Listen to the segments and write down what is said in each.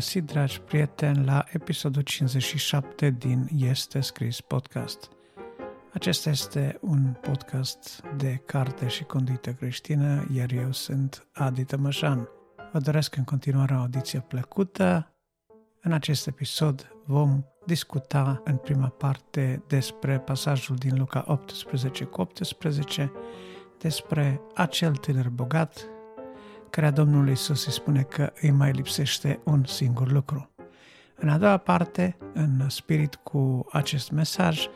găsit, dragi prieteni, la episodul 57 din Este Scris Podcast. Acesta este un podcast de carte și conduită creștină, iar eu sunt Adi Tămășan. Vă doresc în continuare o audiție plăcută. În acest episod vom discuta în prima parte despre pasajul din Luca 18 cu 18, despre acel tânăr bogat care Domnului Isus îi spune că îi mai lipsește un singur lucru. În a doua parte, în spirit cu acest mesaj,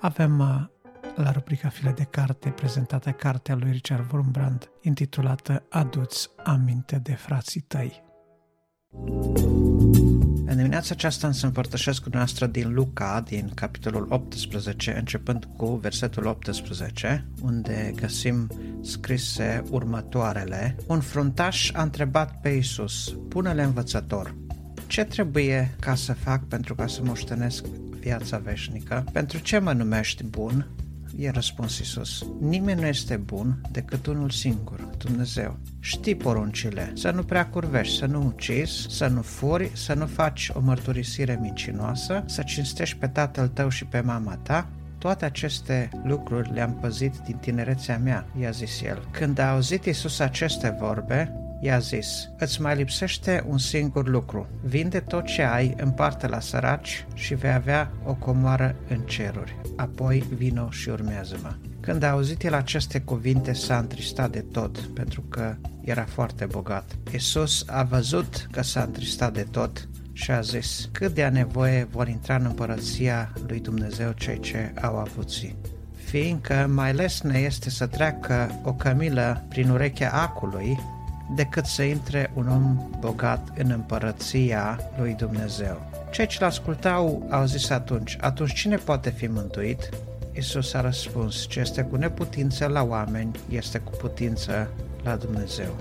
avem uh, la rubrica File de carte prezentată cartea lui Richard Wurmbrand intitulată Aduți aminte de frații tăi. În dimineața aceasta însă împărtășesc cu noastră din Luca, din capitolul 18, începând cu versetul 18, unde găsim scrise următoarele. Un fruntaș a întrebat pe Isus, pune-le învățător, ce trebuie ca să fac pentru ca să moștenesc viața veșnică? Pentru ce mă numești bun? I-a răspuns Isus. Nimeni nu este bun decât unul singur, Dumnezeu. Știi poruncile, să nu prea curvești, să nu ucizi, să nu furi, să nu faci o mărturisire mincinoasă, să cinstești pe tatăl tău și pe mama ta, toate aceste lucruri le-am păzit din tinerețea mea, i-a zis el. Când a auzit Isus aceste vorbe, i-a zis, îți mai lipsește un singur lucru. Vinde tot ce ai, împarte la săraci și vei avea o comoară în ceruri. Apoi vino și urmează-mă. Când a auzit el aceste cuvinte, s-a întristat de tot, pentru că era foarte bogat. Isus a văzut că s-a întristat de tot și a zis, cât de a nevoie vor intra în împărăția lui Dumnezeu cei ce au avuții fiindcă mai lesne este să treacă o cămilă prin urechea acului decât să intre un om bogat în împărăția lui Dumnezeu. Cei ce l-ascultau au zis atunci, atunci cine poate fi mântuit? Isus a răspuns, ce este cu neputință la oameni, este cu putință la Dumnezeu.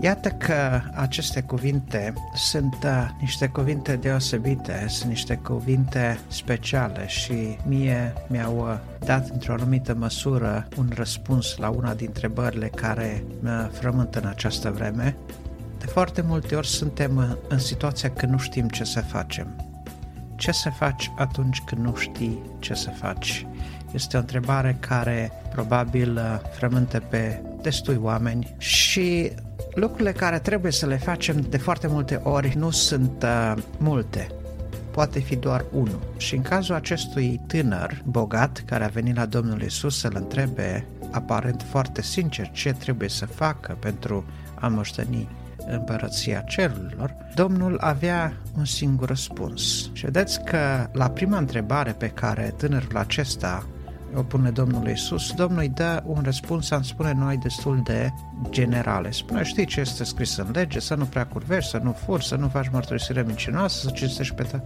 Iată că aceste cuvinte sunt uh, niște cuvinte deosebite, sunt niște cuvinte speciale și mie mi-au uh, dat într-o anumită măsură un răspuns la una dintre întrebările care mă frământă în această vreme. De foarte multe ori suntem uh, în situația că nu știm ce să facem. Ce să faci atunci când nu știi ce să faci? Este o întrebare care probabil uh, frământă pe destui oameni și lucrurile care trebuie să le facem de foarte multe ori nu sunt uh, multe. Poate fi doar unul. Și în cazul acestui tânăr bogat care a venit la Domnul Isus să-l întrebe aparent foarte sincer ce trebuie să facă pentru a moșteni împărăția cerurilor, Domnul avea un singur răspuns. Și vedeți că la prima întrebare pe care tânărul acesta o pune Domnul Isus, Domnul îi dă un răspuns, am spune noi, destul de generale. Spune, știi ce este scris în lege, să nu prea curvești, să nu furi, să nu faci mărturisire mincinoasă, să cinstești pe ta.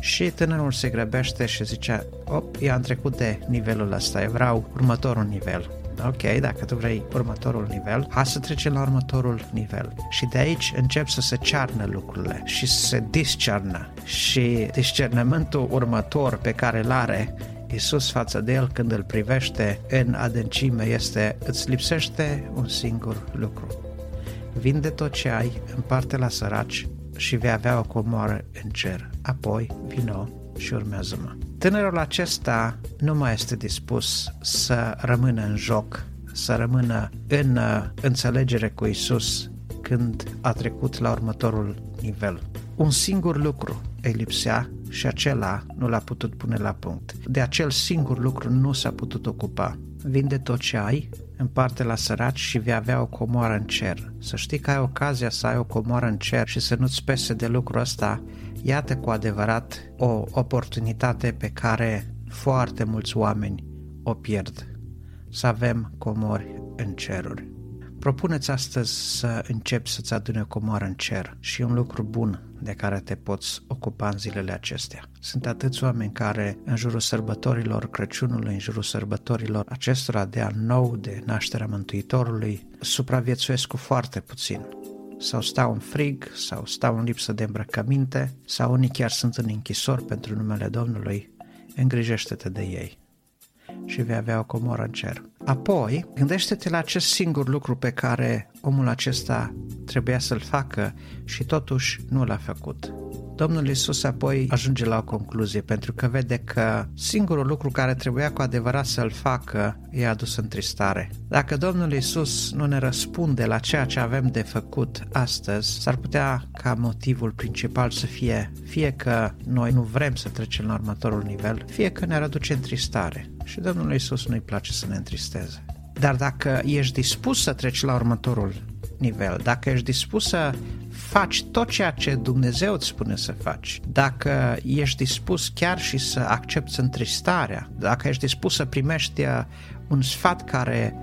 Și tânărul se grăbește și zice, op, i-am trecut de nivelul ăsta, eu vreau următorul nivel. Ok, dacă tu vrei următorul nivel, hai să trecem la următorul nivel. Și de aici încep să se cearnă lucrurile și să se discernă. Și discernământul următor pe care îl are Isus față de el când îl privește în adâncime este îți lipsește un singur lucru. Vinde tot ce ai, împarte la săraci și vei avea o comoară în cer. Apoi vino și urmează-mă. Tânărul acesta nu mai este dispus să rămână în joc, să rămână în uh, înțelegere cu Isus când a trecut la următorul nivel. Un singur lucru îi lipsea și acela nu l-a putut pune la punct. De acel singur lucru nu s-a putut ocupa. Vinde tot ce ai, împarte la săraci și vei avea o comoară în cer. Să știi că ai ocazia să ai o comoară în cer și să nu-ți pese de lucrul ăsta, iată cu adevărat o oportunitate pe care foarte mulți oameni o pierd. Să avem comori în ceruri. Propuneți astăzi să începi să-ți adune o comoară în cer și un lucru bun de care te poți ocupa în zilele acestea. Sunt atâți oameni care în jurul sărbătorilor Crăciunului, în jurul sărbătorilor acestora de an nou, de nașterea Mântuitorului, supraviețuiesc cu foarte puțin sau stau în frig, sau stau în lipsă de îmbrăcăminte, sau unii chiar sunt în închisori pentru numele Domnului, îngrijește-te de ei și vei avea o comoră în cer. Apoi, gândește-te la acest singur lucru pe care omul acesta trebuia să-l facă și totuși nu l-a făcut. Domnul Isus apoi ajunge la o concluzie pentru că vede că singurul lucru care trebuia cu adevărat să-l facă i-a adus întristare. Dacă Domnul Isus nu ne răspunde la ceea ce avem de făcut astăzi, s-ar putea ca motivul principal să fie fie că noi nu vrem să trecem la următorul nivel, fie că ne-ar aduce întristare. Și Domnul Isus nu-i place să ne întristeze. Dar dacă ești dispus să treci la următorul nivel, dacă ești dispus să faci tot ceea ce Dumnezeu îți spune să faci, dacă ești dispus chiar și să accepti întristarea, dacă ești dispus să primești uh, un sfat care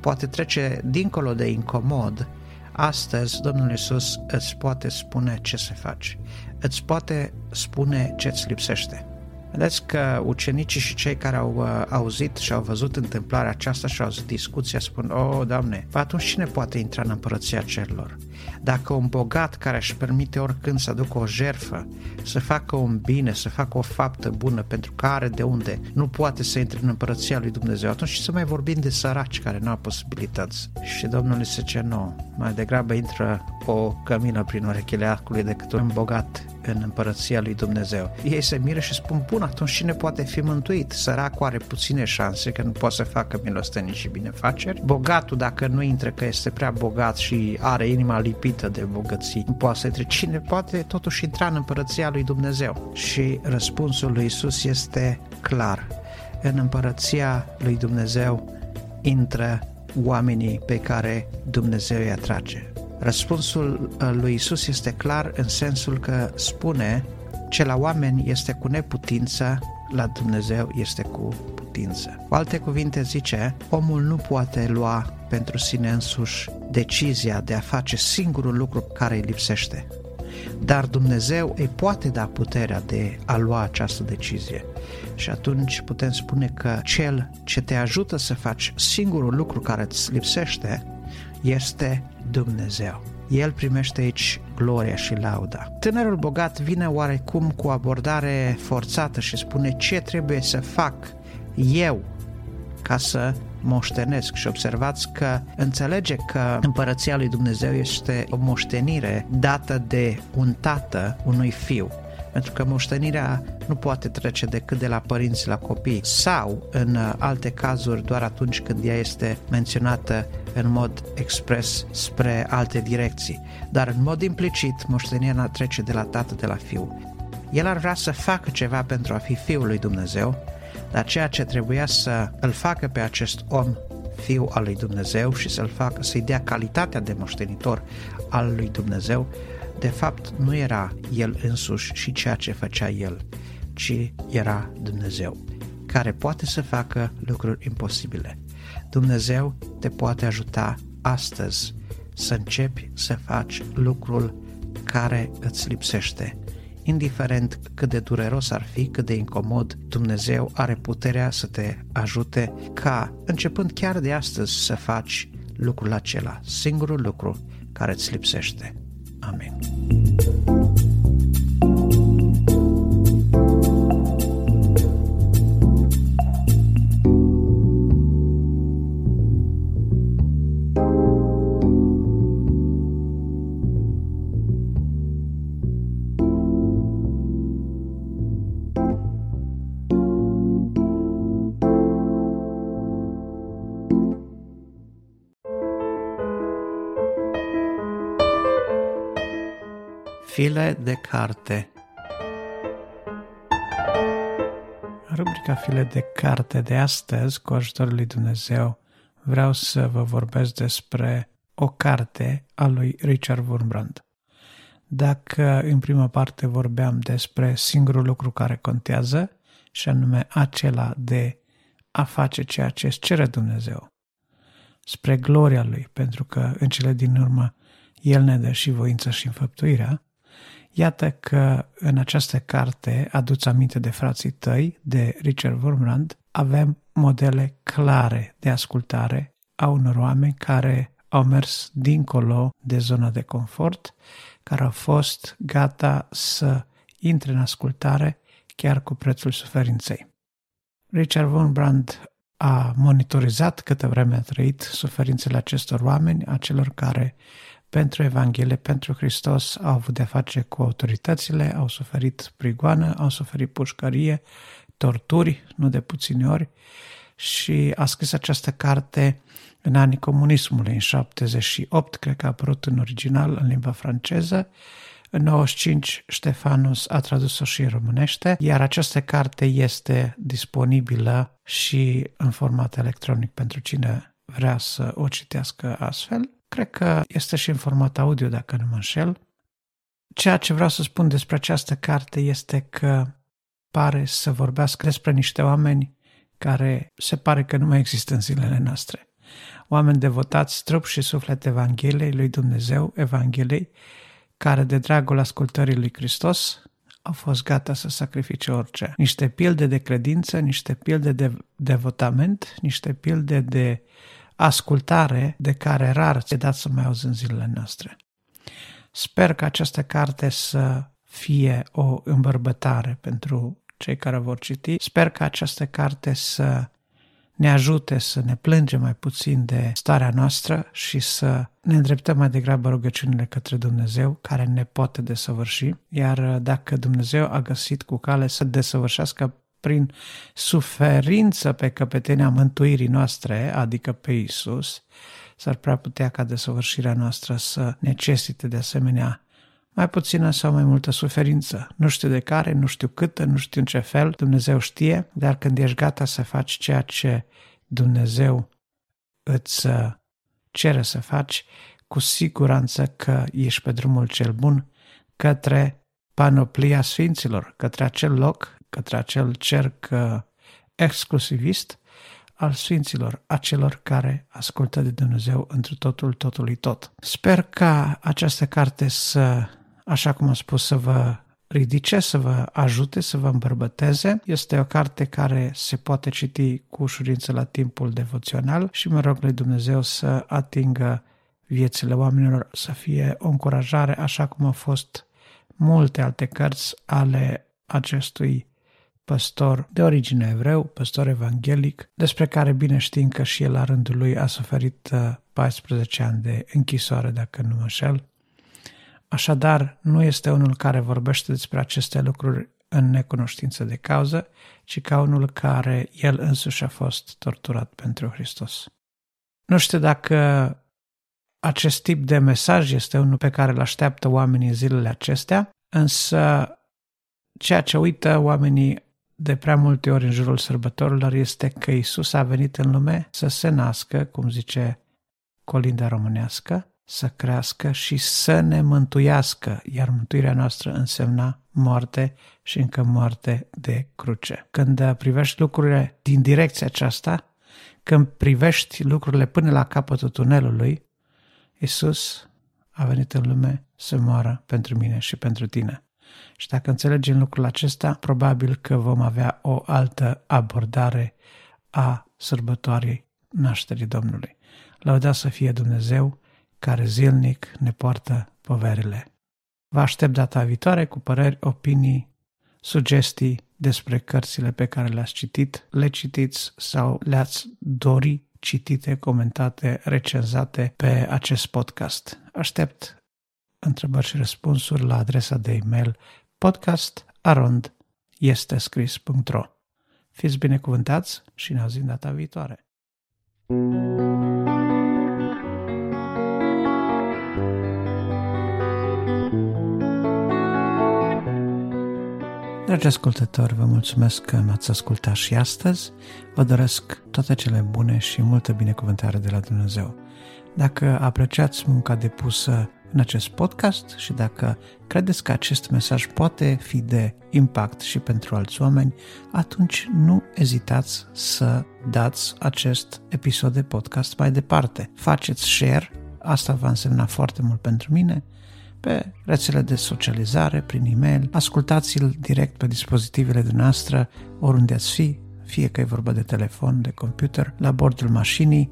poate trece dincolo de incomod, astăzi Domnul Iisus îți poate spune ce să faci, îți poate spune ce îți lipsește. Vedeți că ucenicii și cei care au uh, auzit și au văzut întâmplarea aceasta și au auzit discuția spun, o, oh, Doamne, atunci cine poate intra în împărăția cerurilor? Dacă un bogat care își permite oricând să aducă o jerfă, să facă un bine, să facă o faptă bună pentru care de unde nu poate să intre în împărăția lui Dumnezeu, atunci și să mai vorbim de săraci care nu au posibilități. Și Domnul îi zice, nu, mai degrabă intră o cămină prin urechile acului decât un bogat în împărăția lui Dumnezeu. Ei se miră și spun, bun, atunci cine poate fi mântuit? Săracul are puține șanse că nu poate să facă milostenii și binefaceri. Bogatul, dacă nu intră că este prea bogat și are inima lipită de bogății, nu poate să intre. Cine poate totuși intra în împărăția lui Dumnezeu? Și răspunsul lui Isus este clar. În împărăția lui Dumnezeu intră oamenii pe care Dumnezeu îi atrage. Răspunsul uh, lui Isus este clar în sensul că spune ce la oameni este cu neputință, la Dumnezeu este cu putință. Cu alte cuvinte zice, omul nu poate lua pentru sine însuși decizia de a face singurul lucru care îi lipsește. Dar Dumnezeu îi poate da puterea de a lua această decizie. Și atunci putem spune că cel ce te ajută să faci singurul lucru care îți lipsește este Dumnezeu. El primește aici gloria și lauda. Tânărul bogat vine oarecum cu abordare forțată și spune ce trebuie să fac eu ca să moștenesc și observați că înțelege că împărăția lui Dumnezeu este o moștenire dată de un tată unui fiu pentru că moștenirea nu poate trece decât de la părinți la copii sau, în alte cazuri, doar atunci când ea este menționată în mod expres spre alte direcții. Dar, în mod implicit, moștenirea trece de la tată de la fiu. El ar vrea să facă ceva pentru a fi fiul lui Dumnezeu, dar ceea ce trebuia să îl facă pe acest om fiu al lui Dumnezeu și să-l facă, să-i dea calitatea de moștenitor al lui Dumnezeu, de fapt nu era el însuși și ceea ce făcea el, ci era Dumnezeu, care poate să facă lucruri imposibile. Dumnezeu te poate ajuta astăzi să începi să faci lucrul care îți lipsește. Indiferent cât de dureros ar fi, cât de incomod, Dumnezeu are puterea să te ajute ca, începând chiar de astăzi, să faci lucrul acela, singurul lucru care îți lipsește. Amém. File de carte Rubrica File de carte de astăzi, cu ajutorul lui Dumnezeu, vreau să vă vorbesc despre o carte a lui Richard Wurmbrand. Dacă în prima parte vorbeam despre singurul lucru care contează, și anume acela de a face ceea ce îți cere Dumnezeu, spre gloria Lui, pentru că în cele din urmă El ne dă și voința și înfăptuirea, Iată că în această carte, Aduți aminte de frații tăi, de Richard Wormrand, avem modele clare de ascultare a unor oameni care au mers dincolo de zona de confort, care au fost gata să intre în ascultare chiar cu prețul suferinței. Richard Von Brand a monitorizat câtă vreme a trăit suferințele acestor oameni, a celor care pentru Evanghelie, pentru Hristos, au avut de face cu autoritățile, au suferit prigoană, au suferit pușcărie, torturi, nu de puține ori, și a scris această carte în anii comunismului, în 78, cred că a apărut în original în limba franceză, în 95 Ștefanus a tradus-o și în românește, iar această carte este disponibilă și în format electronic pentru cine vrea să o citească astfel. Cred că este și în format audio, dacă nu mă înșel. Ceea ce vreau să spun despre această carte este că pare să vorbească despre niște oameni care se pare că nu mai există în zilele noastre. Oameni devotați trup și suflet Evangheliei lui Dumnezeu, Evangheliei, care de dragul ascultării lui Hristos au fost gata să sacrifice orice. Niște pilde de credință, niște pilde de devotament, niște pilde de ascultare de care rar ți-e dat să mai auzi în zilele noastre. Sper că această carte să fie o îmbărbătare pentru cei care vor citi. Sper că această carte să ne ajute să ne plângem mai puțin de starea noastră și să ne îndreptăm mai degrabă rugăciunile către Dumnezeu care ne poate desăvârși, iar dacă Dumnezeu a găsit cu cale să desăvârșească prin suferință pe căpetenia mântuirii noastre, adică pe Isus, s-ar prea putea ca desăvârșirea noastră să necesite de asemenea mai puțină sau mai multă suferință. Nu știu de care, nu știu câtă, nu știu în ce fel, Dumnezeu știe, dar când ești gata să faci ceea ce Dumnezeu îți uh, cere să faci, cu siguranță că ești pe drumul cel bun către panoplia sfinților, către acel loc, către acel cerc uh, exclusivist al sfinților, acelor care ascultă de Dumnezeu într totul, totului tot. Sper ca această carte să așa cum am spus, să vă ridice, să vă ajute, să vă îmbărbăteze. Este o carte care se poate citi cu ușurință la timpul devoțional și mă rog lui Dumnezeu să atingă viețile oamenilor, să fie o încurajare, așa cum au fost multe alte cărți ale acestui păstor de origine evreu, păstor evanghelic, despre care bine știm că și el la rândul lui a suferit 14 uh, ani de închisoare, dacă nu mă înșel, Așadar, nu este unul care vorbește despre aceste lucruri în necunoștință de cauză, ci ca unul care el însuși a fost torturat pentru Hristos. Nu știu dacă acest tip de mesaj este unul pe care îl așteaptă oamenii în zilele acestea, însă ceea ce uită oamenii de prea multe ori în jurul sărbătorilor este că Isus a venit în lume să se nască, cum zice colinda românească, să crească și să ne mântuiască, iar mântuirea noastră însemna moarte și încă moarte de cruce. Când privești lucrurile din direcția aceasta, când privești lucrurile până la capătul tunelului, Isus a venit în lume să moară pentru mine și pentru tine. Și dacă înțelegem lucrul acesta, probabil că vom avea o altă abordare a sărbătoarei nașterii Domnului. Lăuda să fie Dumnezeu care zilnic ne poartă poverile. Vă aștept data viitoare cu păreri, opinii, sugestii despre cărțile pe care le-ați citit, le citiți sau le-ați dori citite, comentate, recenzate pe acest podcast. Aștept întrebări și răspunsuri la adresa de e-mail podcastarond.estescris.ro Fiți binecuvântați și ne auzim data viitoare! thank you Dragi ascultători, vă mulțumesc că m-ați ascultat și astăzi. Vă doresc toate cele bune și multă binecuvântare de la Dumnezeu. Dacă apreciați munca depusă în acest podcast și dacă credeți că acest mesaj poate fi de impact și pentru alți oameni, atunci nu ezitați să dați acest episod de podcast mai departe. Faceți share, asta va însemna foarte mult pentru mine pe rețele de socializare, prin e-mail, ascultați-l direct pe dispozitivele noastre, oriunde ați fi, fie că e vorba de telefon, de computer, la bordul mașinii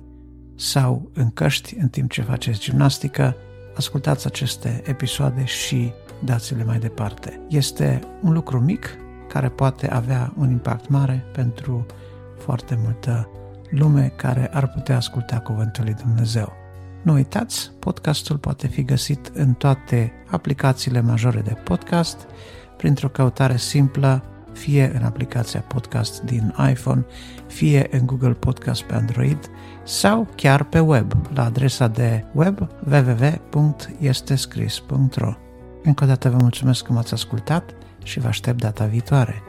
sau în căști în timp ce faceți gimnastică, ascultați aceste episoade și dați-le mai departe. Este un lucru mic care poate avea un impact mare pentru foarte multă lume care ar putea asculta Cuvântul lui Dumnezeu. Nu uitați, podcastul poate fi găsit în toate aplicațiile majore de podcast, printr-o căutare simplă, fie în aplicația podcast din iPhone, fie în Google Podcast pe Android sau chiar pe web, la adresa de web www.estescris.ro. Încă o dată vă mulțumesc că m-ați ascultat și vă aștept data viitoare.